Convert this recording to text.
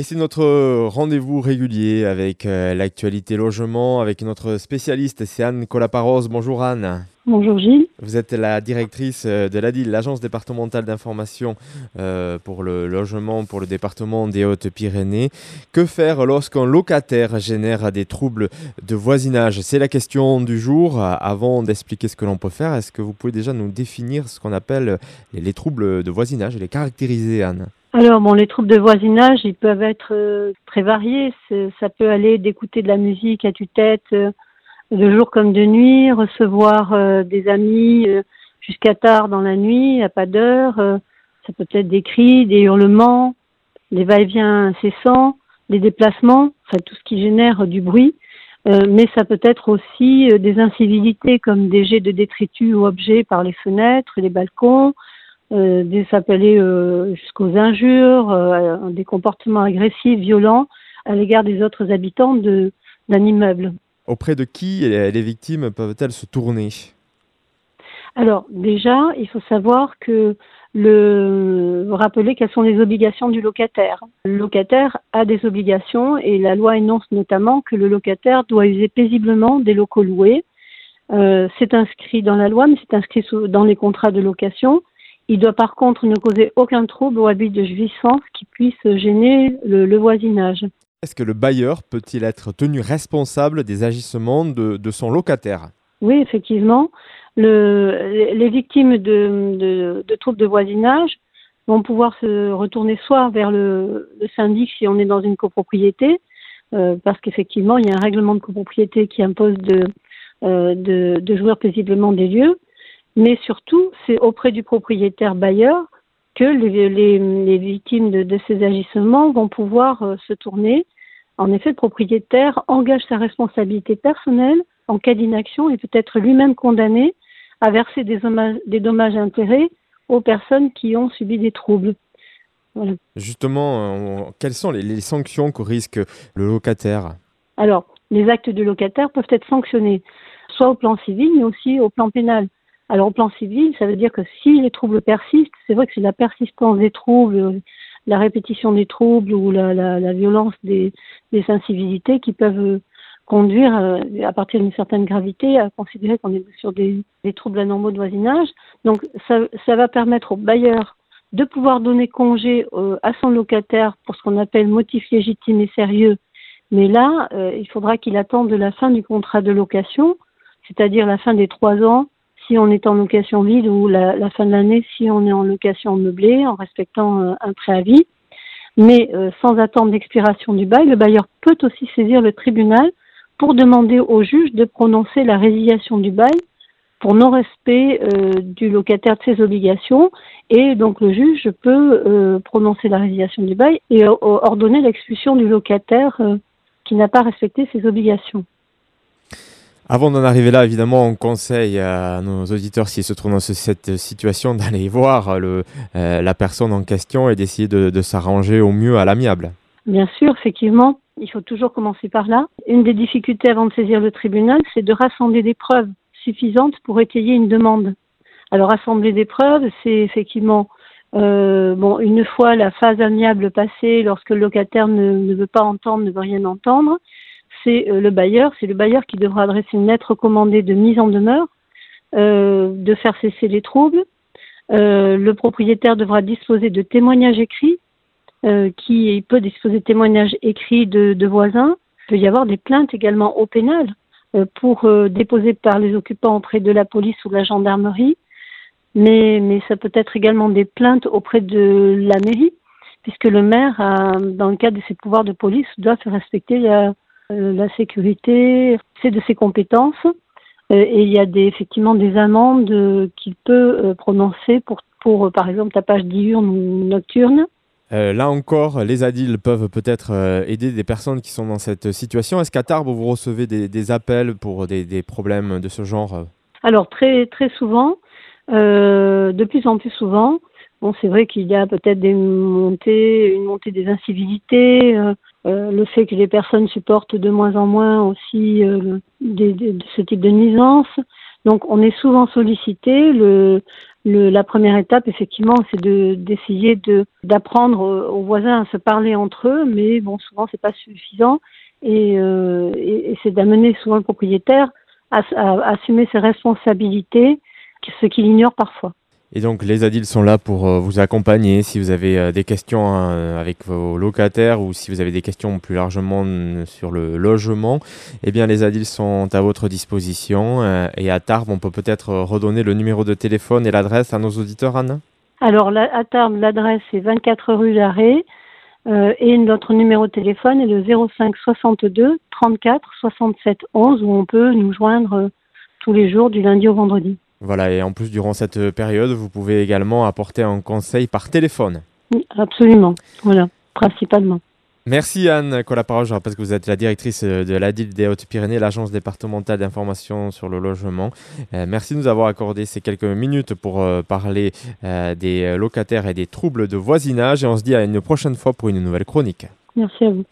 Et c'est notre rendez-vous régulier avec euh, l'actualité logement, avec notre spécialiste, c'est Anne Colaparos. Bonjour Anne. Bonjour Gilles. Vous êtes la directrice euh, de l'ADIL, l'Agence départementale d'information euh, pour le logement pour le département des Hautes-Pyrénées. Que faire lorsqu'un locataire génère des troubles de voisinage? C'est la question du jour. Avant d'expliquer ce que l'on peut faire, est-ce que vous pouvez déjà nous définir ce qu'on appelle les, les troubles de voisinage et les caractériser, Anne? Alors bon, les troubles de voisinage, ils peuvent être euh, très variés. Ça peut aller d'écouter de la musique à tue-tête euh, de jour comme de nuit, recevoir euh, des amis jusqu'à tard dans la nuit, à pas d'heure. ça peut être des cris, des hurlements, des va-et-vient incessants, des déplacements, enfin tout ce qui génère du bruit. mais ça peut être aussi des incivilités comme des jets de détritus ou objets par les fenêtres, les balcons, euh, des s'appeler euh, jusqu'aux injures, euh, des comportements agressifs, violents à l'égard des autres habitants de, d'un immeuble. Auprès de qui les victimes peuvent-elles se tourner? Alors déjà, il faut savoir que le rappeler quelles sont les obligations du locataire. Le locataire a des obligations et la loi énonce notamment que le locataire doit user paisiblement des locaux loués. Euh, c'est inscrit dans la loi, mais c'est inscrit dans les contrats de location. Il doit par contre ne causer aucun trouble ou habit de jouissance qui puisse gêner le, voisinage. Est-ce que le bailleur peut-il être tenu responsable des agissements de, son locataire? Oui, effectivement. les victimes de, troubles de voisinage vont pouvoir se retourner soit vers le, syndic si on est dans une copropriété, euh, parce qu'effectivement, il y a un règlement de copropriété qui impose de, euh, de jouir paisiblement des lieux, mais surtout, c'est auprès du propriétaire bailleur que les, victimes de, ces agissements vont pouvoir euh, se tourner. En effet, le propriétaire engage sa responsabilité personnelle en cas d'inaction et peut être lui-même condamné à verser des dommages, des dommages intérêts aux personnes qui ont subi des troubles. Justement, euh, quelles sont les, les sanctions que risque le locataire? Alors, les actes du locataire peuvent être sanctionnés, soit au plan civil, mais aussi au plan pénal. Alors au plan civil, ça veut dire que si les troubles persistent, c'est vrai que c'est la persistance des troubles, la répétition des troubles ou la, violence des, incivilités qui peuvent conduire euh, à, partir d'une certaine gravité à considérer qu'on est sur des, troubles anormaux de voisinage. Donc ça, va permettre au bailleur de pouvoir donner congé euh, à son locataire pour ce qu'on appelle motif légitime et sérieux. Mais là, euh, il faudra qu'il attende la fin du contrat de location, c'est-à-dire la fin des trois ans si on est en location vide ou la, fin de l'année si on est en location meublée en respectant euh, un préavis. Mais euh, sans attendre l'expiration du bail, le bailleur peut aussi saisir le tribunal pour demander au juge de prononcer la résiliation du bail pour non-respect euh, du locataire de ses obligations. Et donc le juge peut prononcer la résiliation du bail et ordonner l'expulsion du locataire qui n'a pas respecté ses obligations. Avant d'en arriver là, évidemment, on conseille à nos auditeurs, s'ils se trouvent dans cette situation, d'aller voir euh, la personne en question et d'essayer de, s'arranger au mieux à l'amiable. Bien sûr, effectivement, il faut toujours commencer par là. Une des difficultés avant de saisir le tribunal, c'est de rassembler des preuves suffisantes pour étayer une demande. Alors, rassembler des preuves, c'est effectivement, euh, bon, une fois la phase amiable passée, lorsque le locataire ne veut pas entendre, ne veut rien entendre, c'est euh, le bailleur, c'est le bailleur qui devra adresser une lettre recommandée de mise en demeure, euh, de faire cesser les troubles. Euh, le propriétaire devra disposer de témoignages écrits, qui peut disposer de témoignages écrits de, voisins. Il peut y avoir des plaintes également au pénal pour déposer par les occupants auprès de la police ou de la gendarmerie. Mais, mais ça peut être également des plaintes auprès de la mairie, puisque le maire, dans le cadre de ses pouvoirs de police, doit faire respecter la sécurité, c'est de ses compétences. Euh, et il y a des, effectivement des amendes euh, qu'il peut prononcer pour, pour, par exemple, tapage diurne ou nocturne. là encore, les ADIL peuvent peut-être aider des personnes qui sont dans cette situation. Est-ce qu'à Tarbes, vous recevez des, appels pour des, des, problèmes de ce genre? Alors, très, très souvent, de plus en plus souvent. Bon, c'est vrai qu'il y a peut-être des montées, une montée des incivilités, euh, euh, le fait que les personnes supportent de moins en moins aussi euh, des, ce type de nuisance. Donc, on est souvent sollicité. La première étape, effectivement, c'est d'essayer de, d'apprendre aux voisins à se parler entre eux, mais bon, souvent c'est pas suffisant, et, euh, c'est d'amener souvent le propriétaire à assumer ses responsabilités, ce qu'il ignore parfois. Et donc les ADIL sont là pour euh, vous accompagner si vous avez euh, des questions hein, avec vos locataires ou si vous avez des questions plus largement sur le logement. Eh bien les ADIL sont à votre disposition. Euh, et à Tarbes, on peut peut-être redonner le numéro de téléphone et l'adresse à nos auditeurs, Anne Alors à Tarbes, l'adresse est 24 rue Larrey et notre numéro de téléphone est le 05 62 34 67 11 où on peut nous joindre tous les jours du lundi au vendredi. Voilà, et en plus, durant cette période, vous pouvez également apporter un conseil par téléphone. Oui, absolument. Voilà, principalement. Merci Anne Colaparole. Je rappelle que vous êtes la directrice de l'ADIL des Hautes-Pyrénées, l'agence départementale d'information sur le logement. Euh, merci de nous avoir accordé ces quelques minutes pour euh, parler euh, des locataires et des troubles de voisinage. Et on se dit à une prochaine fois pour une nouvelle chronique. Merci à vous.